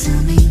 to me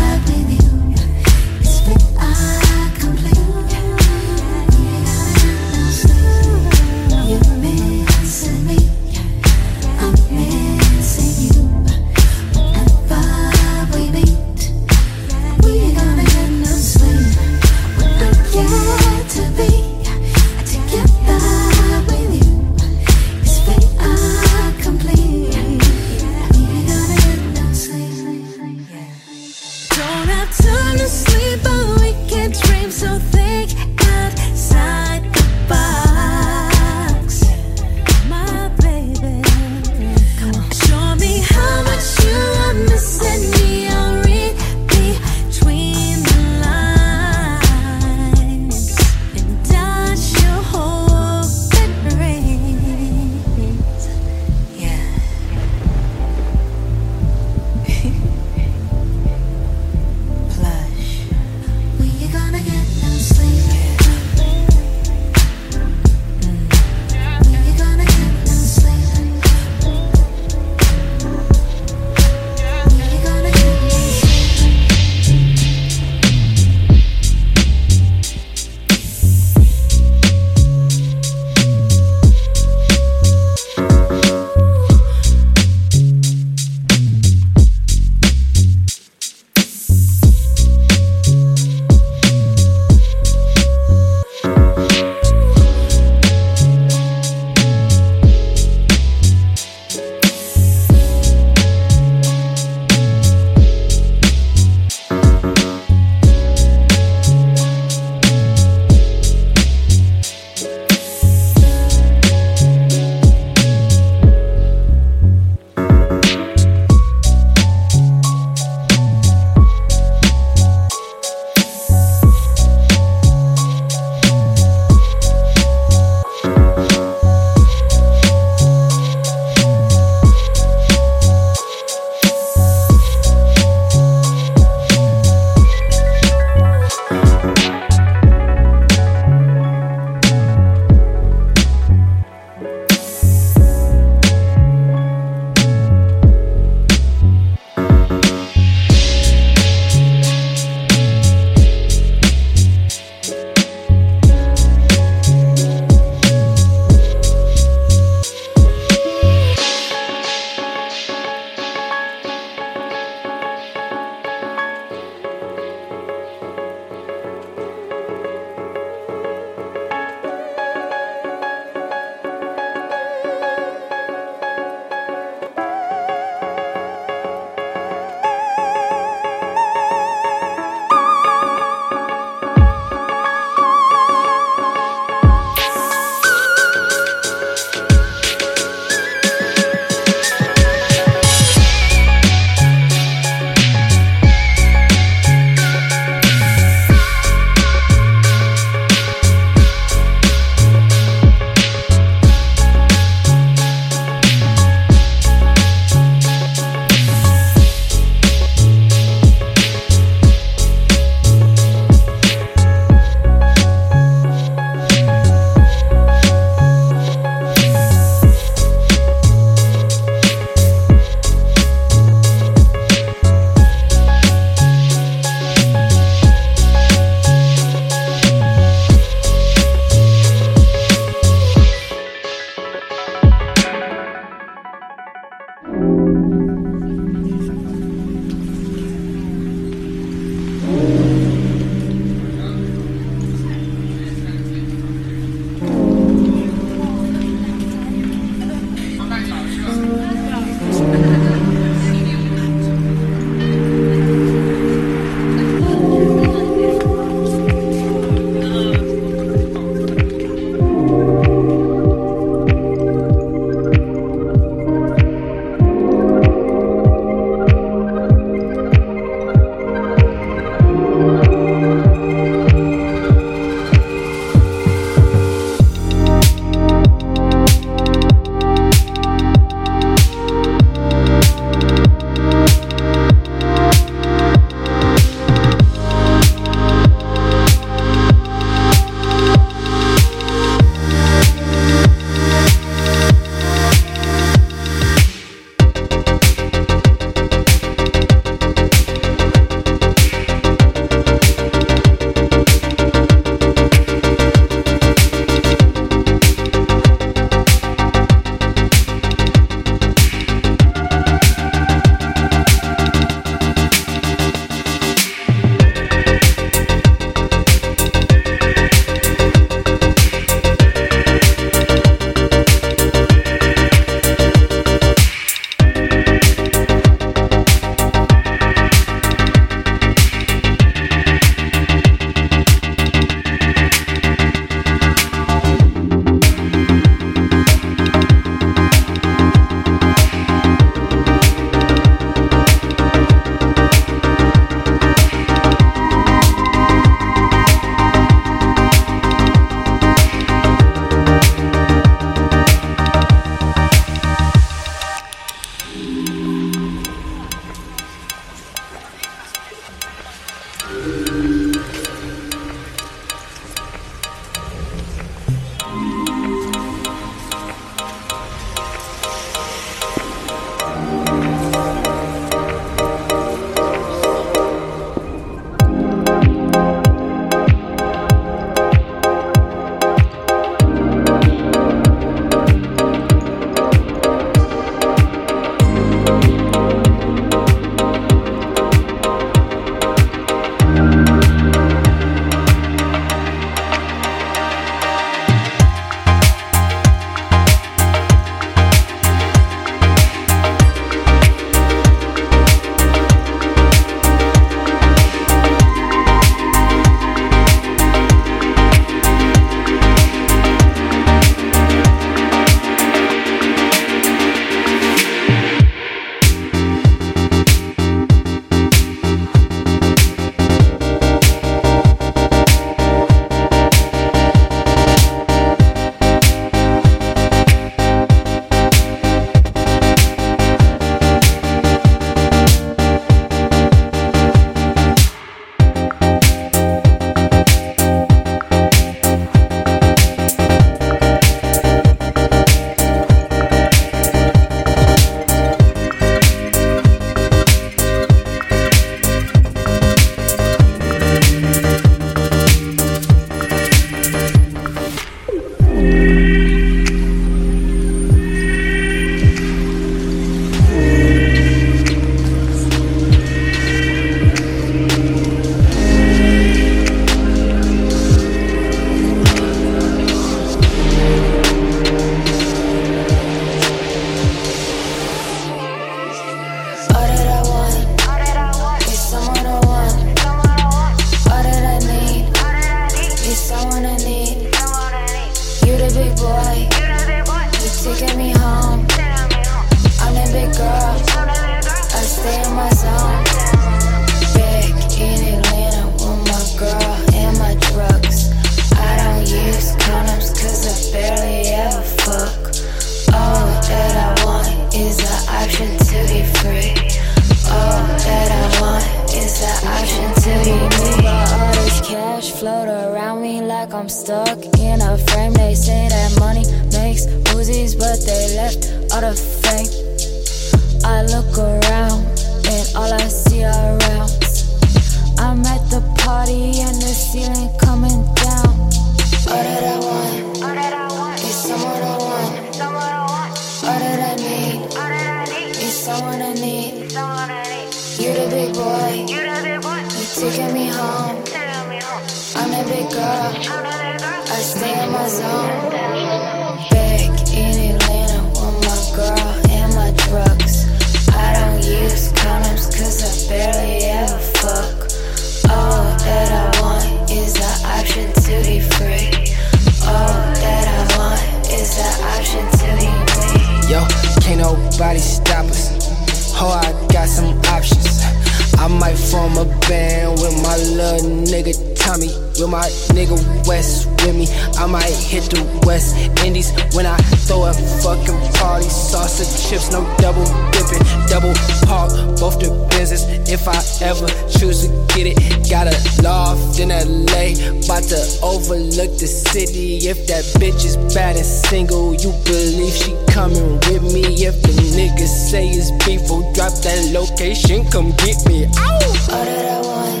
me. I might hit the West Indies when I throw a fucking party. Sausage chips, no double dipping, double park, both the business. If I ever choose to get it, got a loft in LA, about to overlook the city. If that bitch is bad and single, you believe she coming with me. If the niggas say it's beef, drop that location, come get me. Ow! All that I want.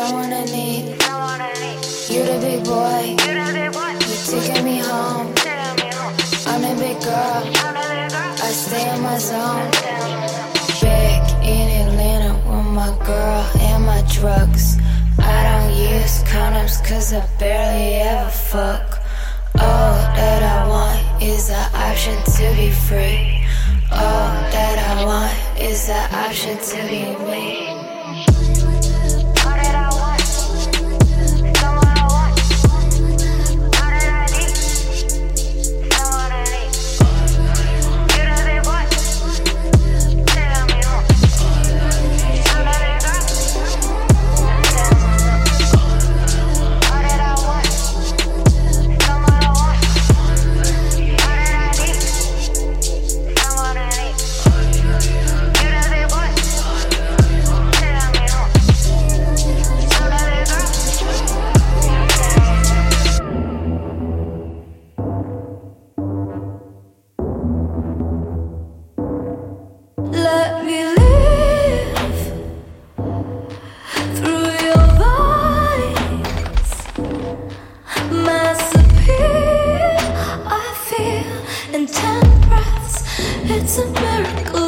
I wanna meet. You the big boy. You taking me home. I'm a big girl. I stay in my zone. Back in Atlanta with my girl and my drugs. I don't use condoms cause I barely ever fuck. All that I want is an option to be free. All that I want is an option to be me. and ten breaths. It's a miracle.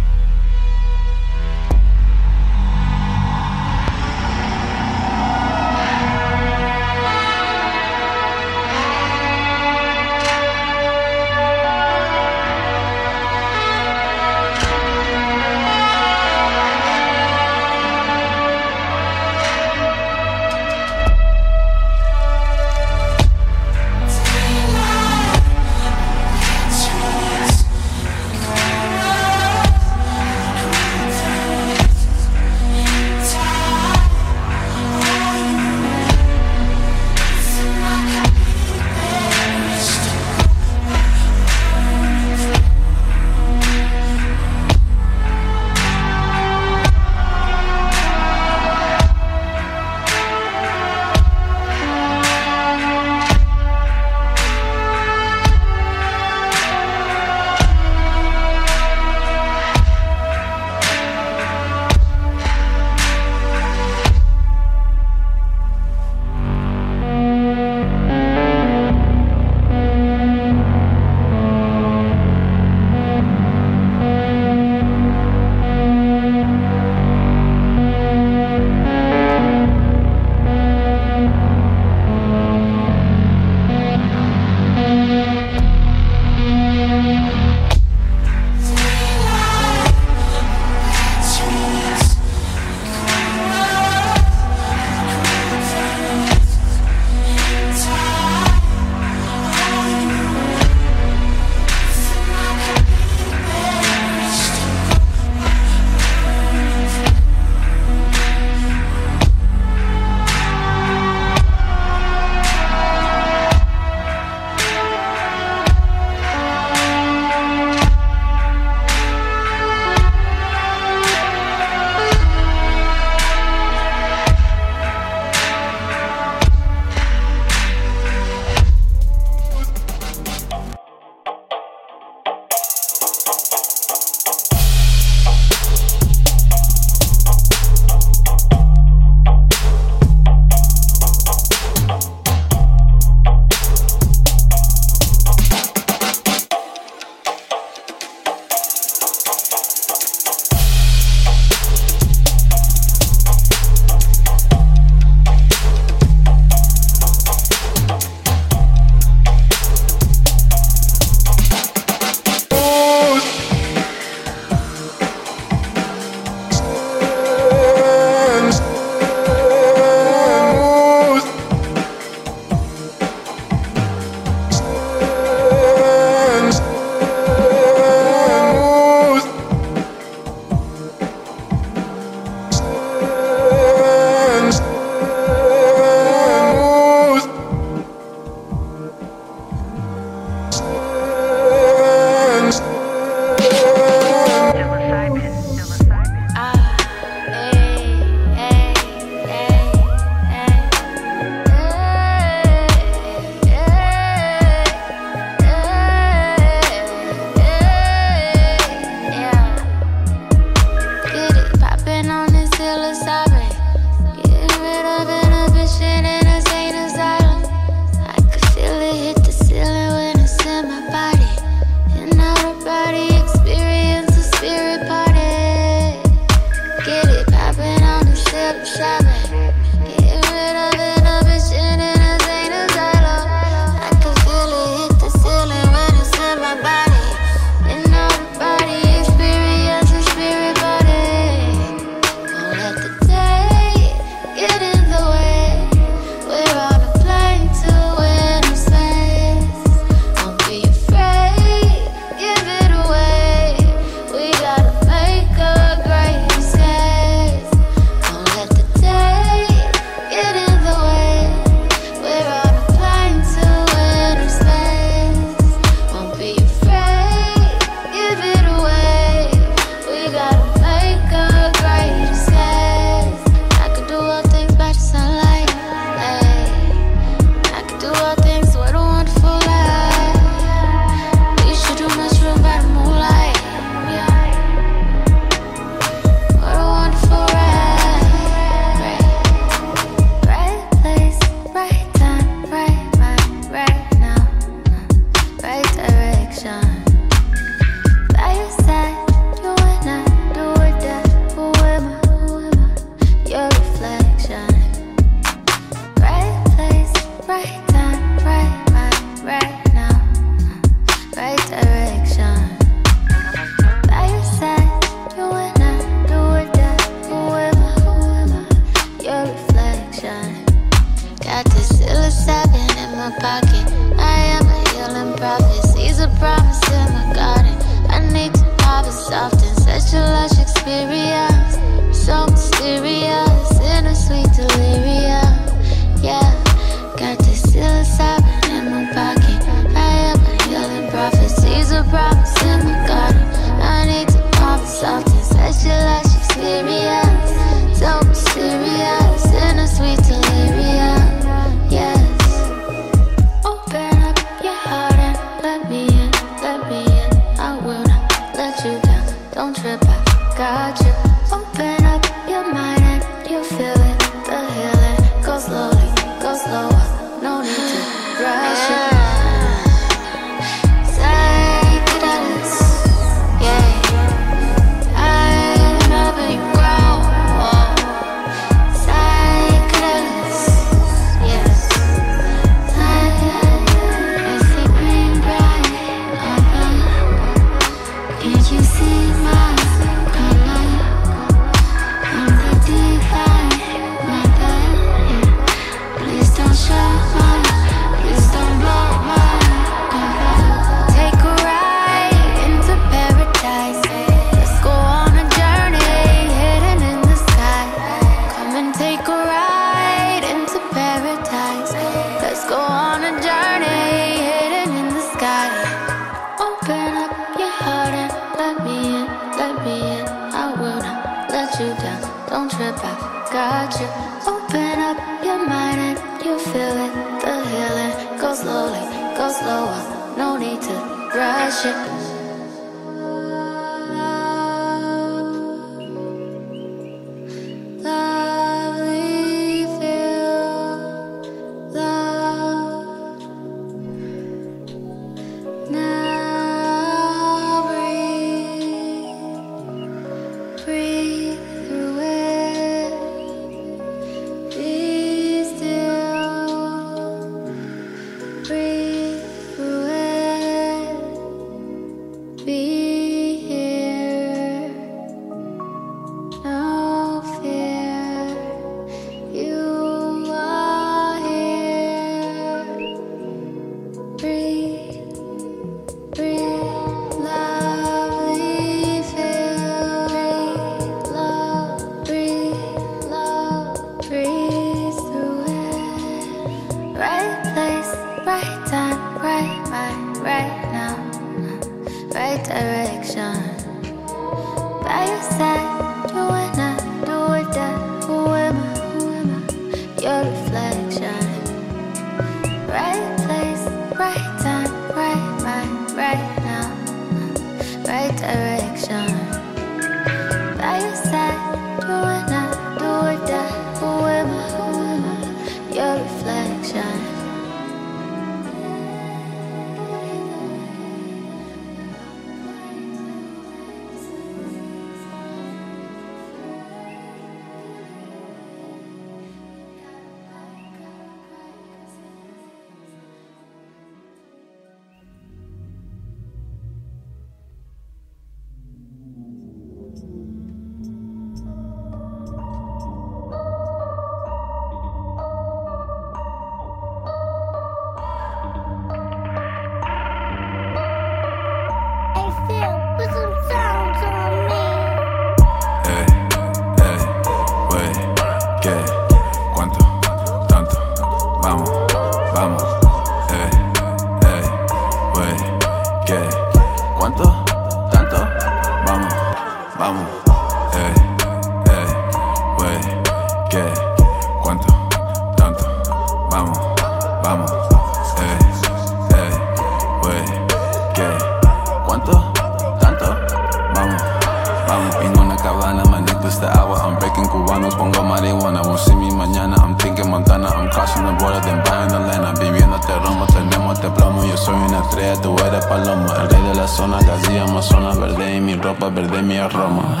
Estrella, tú eres paloma. El rey de la zona, casi Amazonas. Verde y mi ropa, verde mi aroma.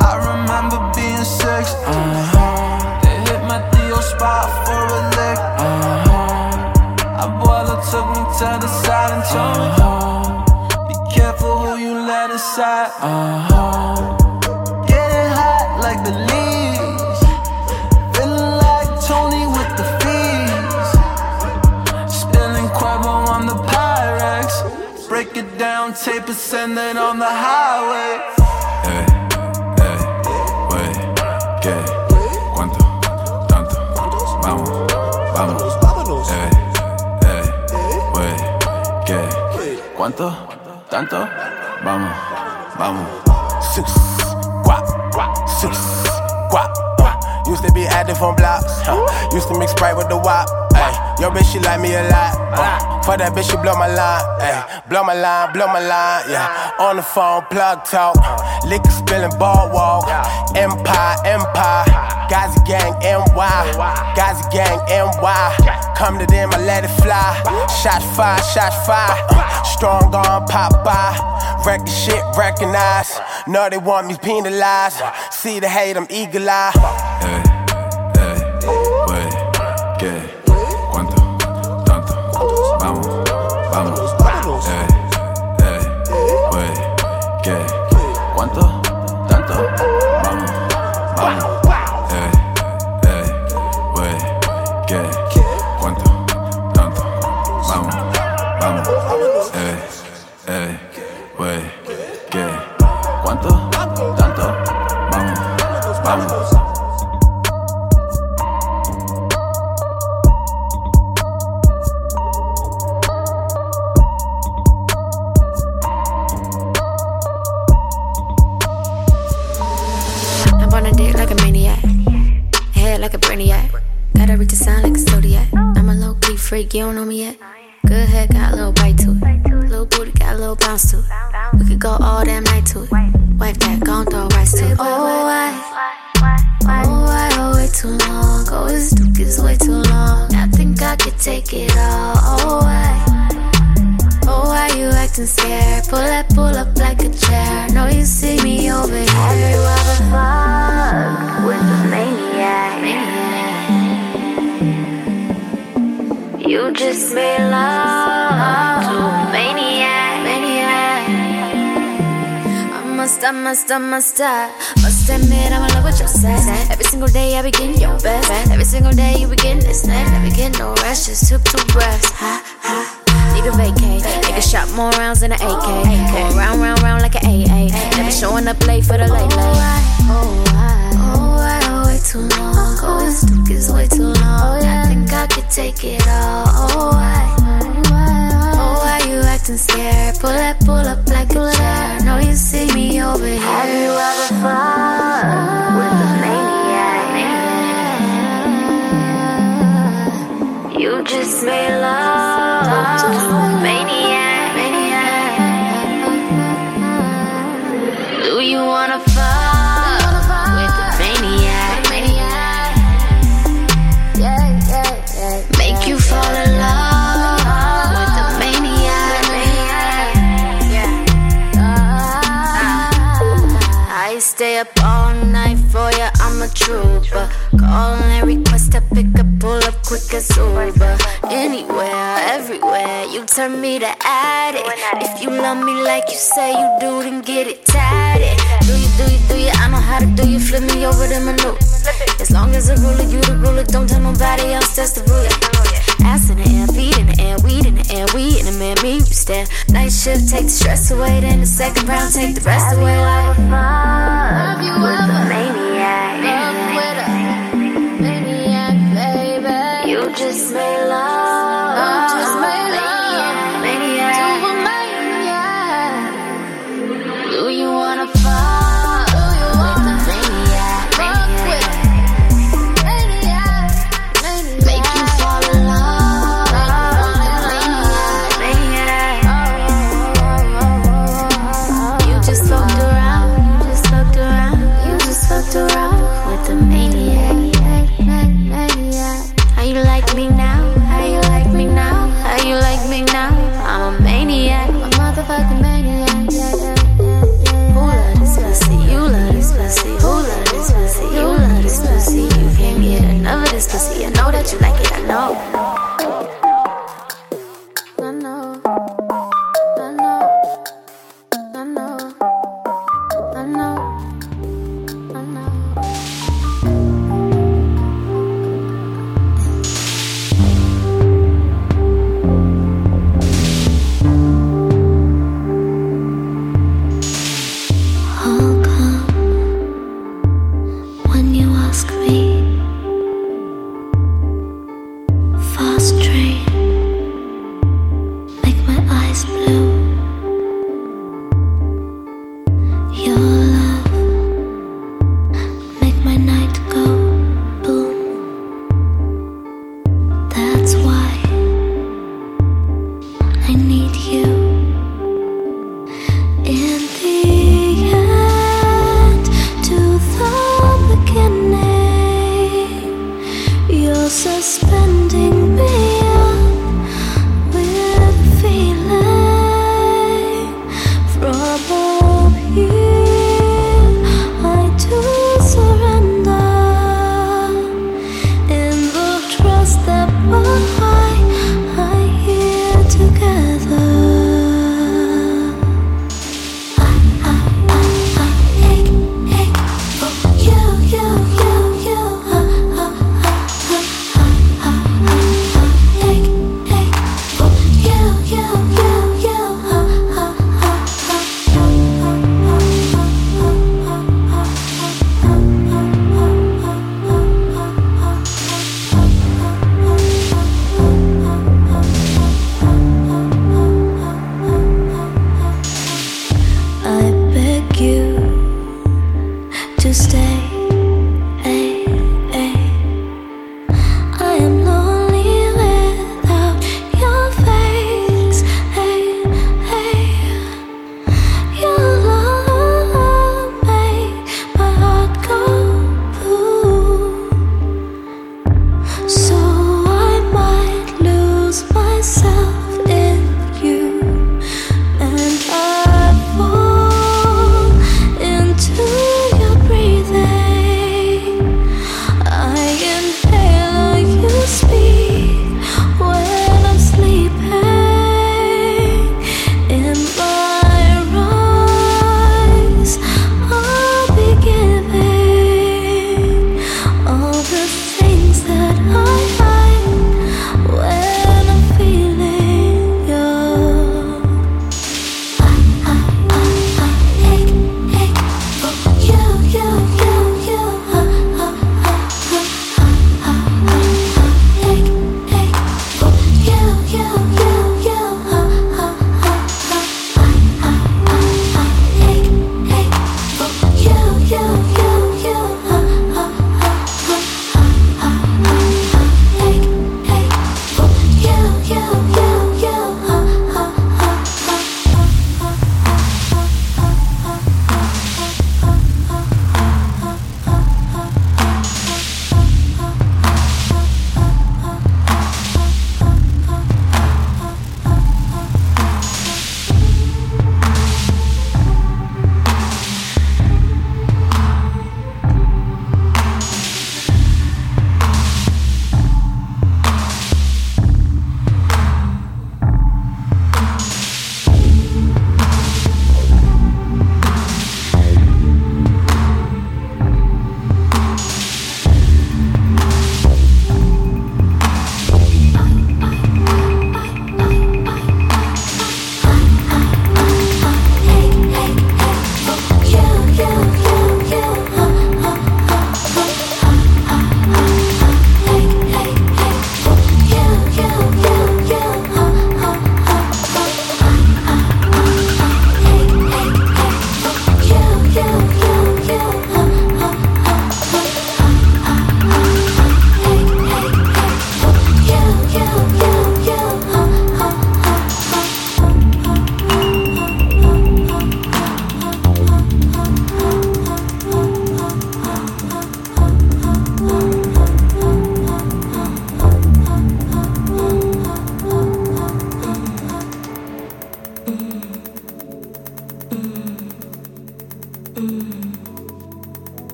I remember being six. Uh-huh. They hit my Theo spot for a lick. Uh-huh. Abuela took me to the side and told me, Be careful who you let inside. Down, tape it on the highway. Ey, ey, wey, ¿qué? ¿Cuánto? ¿Tanto? Vamos, vamos. Ey, ey, wey, ¿qué? ¿Cuánto? ¿Tanto? Vamos, vamos. Six, guap, guap, six, guap, guap. Used to be active on blocks, huh? Used to mix Sprite with the wop. Ay, your bitch she like me a lot. Uh, for that bitch she blow my line, ay, blow my line, blow my line, yeah. On the phone, plug talk, liquor spilling, ball walk. Empire, empire, Gazi gang, NY, Gazi gang, NY. Come to them, I let it fly. Shot fire, shot fire. Uh, strong arm, pop by. Record shit, recognize. Know they want me penalized. See the hate, I'm eagle eye. Ey, ey, wey, I must, admit I'm in love with your sex. Every single day I begin your best. Every single day you begin this next. Never get no rest, just took two breaths. Ha, ha. Need a vacay. Nigga shot more rounds than an AK. Going round, round, round like an AA. Never showing up late for the late late. Oh, I, oh, I, oh, way too long. Oh, this duke is way too long. I think I could take it all. Oh, I. up all night for ya, I'm a trooper. Call and request, I pick up, pull up quick as Uber. Anywhere, everywhere, you turn me to addict. If you love me like you say you do, then get it tatted. Do you, do you, do you? I know how to do you. Flip me over the maneuver. As long as the ruler, you the ruler. Don't tell nobody else that's the ruler. Ass in the air, feet in the air, weed in the air, we in the man, me you stare. Night shift, take the stress away, then the second round, take the rest away. Like Have you with a maniac? Love with a maniac, baby. You just made love.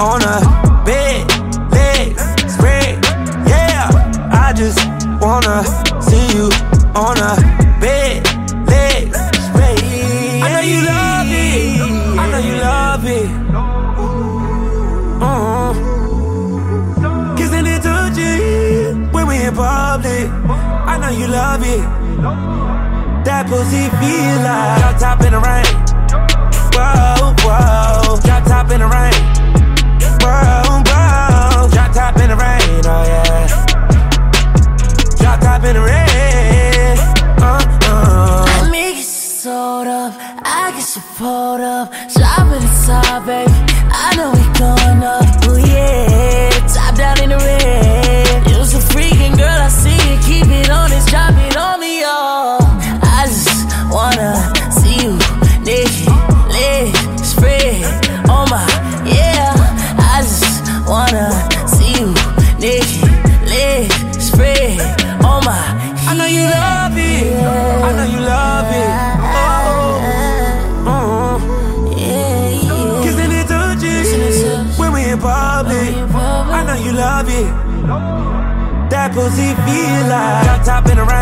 on a bed, legs spread. Yeah, I just wanna see you on a bed, legs spread. I know you love it. I know you love it. Mm-hmm. Kissing and touching when we in public. I know you love it. That pussy feel like top and around. be alive. Got top in around.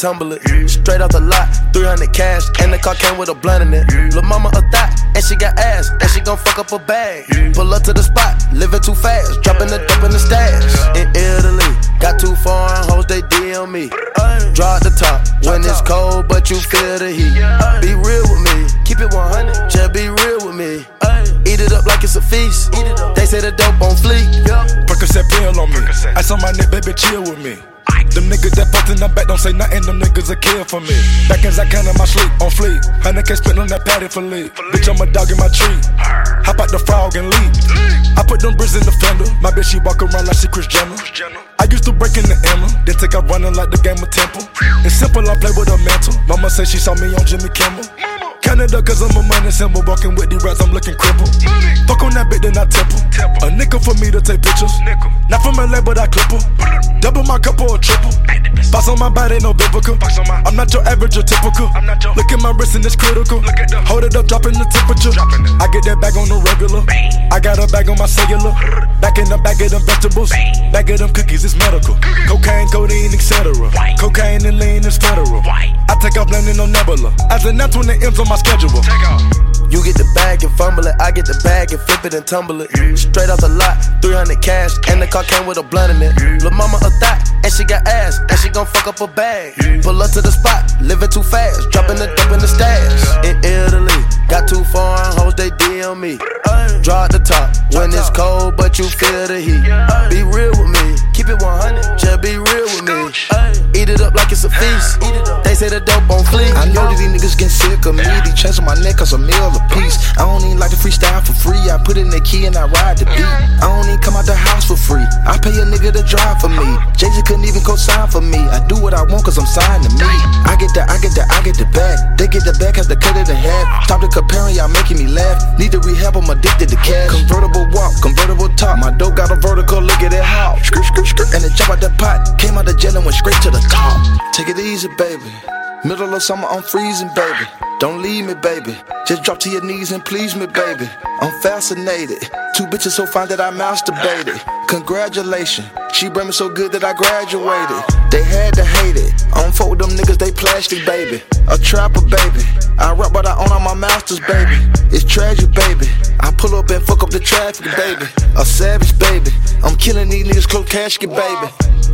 Tumble it. Niggas a kill for me. Back as I can in my sleep, on fleek. Hundred K spent on that patty for lead. Bitch, I'm a dog in my tree. Hop out the frog and leave. I put them bricks in the fender. My bitch, she walk around like she Kris Jenner. I used to break in the Emma, then take out running like the game of Temple. It's simple, I play with a mantle. Mama say she saw me on Jimmy Kimmel. Canada, cause I'm a money symbol. Walking with the rats, I'm looking crippled. Fuck on that bitch, then I temple. A nickel for me to take pictures. Not from LA, but I clip. Double my cup or a triple. Box on my body, no biblical. I'm not your average or typical. i'm not Look at my wrist and it's critical. look at Hold it up, dropping the temperature. I get that bag on the regular. I got a bag on my cellular. Back in the bag of them vegetables. Bag of them cookies, it's medical. Cocaine, codeine, etc. Cocaine and lean is federal. I take off landing on Nebula. As an when the M's on my schedule. You get the bag and fumble it, I get the bag and flip it and tumble it. Straight off the lot, 300 cash, and the car came with a blunt in it. Lil' mama a thot, and she got ass, and she gon' fuck up a bag. Pull up to the spot, living too fast, dropping the dope in the stash. In Italy, got two foreign hoes, they DM me. Draw the top when it's cold, but you feel the heat. Be real with me, keep it 100, just be real with me. Eat it up like it's a feast. They say the dope on fleek. I know that these niggas get sick of me. These chains on my neck cause a meal a piece. I don't even like to freestyle for free. I put in the key and I ride the beat. I don't even come out the house for free. I pay a nigga to drive for me. Jay Z couldn't even co-sign for me. I do what I want cause I'm signed to me. I get the, I get the, I get the bag. They get the bag cause they cut it in half. Stop the comparing, y'all making me laugh. Need to rehab, I'm addicted to cash. Convertible walk, convertible top. My dope got a vertical, look at it how. And it jump out the pot. Came out the jail and went straight to the top. Take it easy, baby. Middle of summer, I'm freezing, baby. Don't leave me, baby. Just drop to your knees and please me, baby. I'm fascinated. Two bitches so fine that I masturbated. Congratulations. She bring me so good that I graduated. They had to hate it. I don't fuck with them niggas, they plastic, baby. A trapper, baby. I rap, but I own all my masters, baby. It's tragic, baby. I pull up and fuck up the traffic, baby. A savage, baby. I'm killing these niggas, close casket, baby.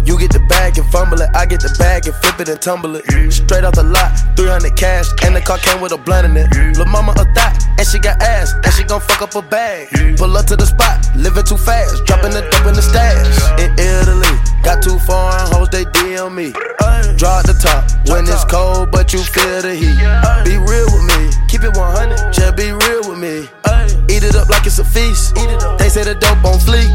You get the bag and fumble it, I get the bag and flip it and tumble it. Straight off the lot, 300 cash, and the car came with a blunt in it. Lil' mama a thot, and she got ass, and she gon' fuck up a bag. Pull up to the spot, living too fast, dropping the dope in the stash. In Italy, got two foreign hoes, they DM me. Draw the top when it's cold, but you feel the heat. Be real with me, keep it 100, just be real with me. Eat it up like it's a feast. They say the dope on fleek.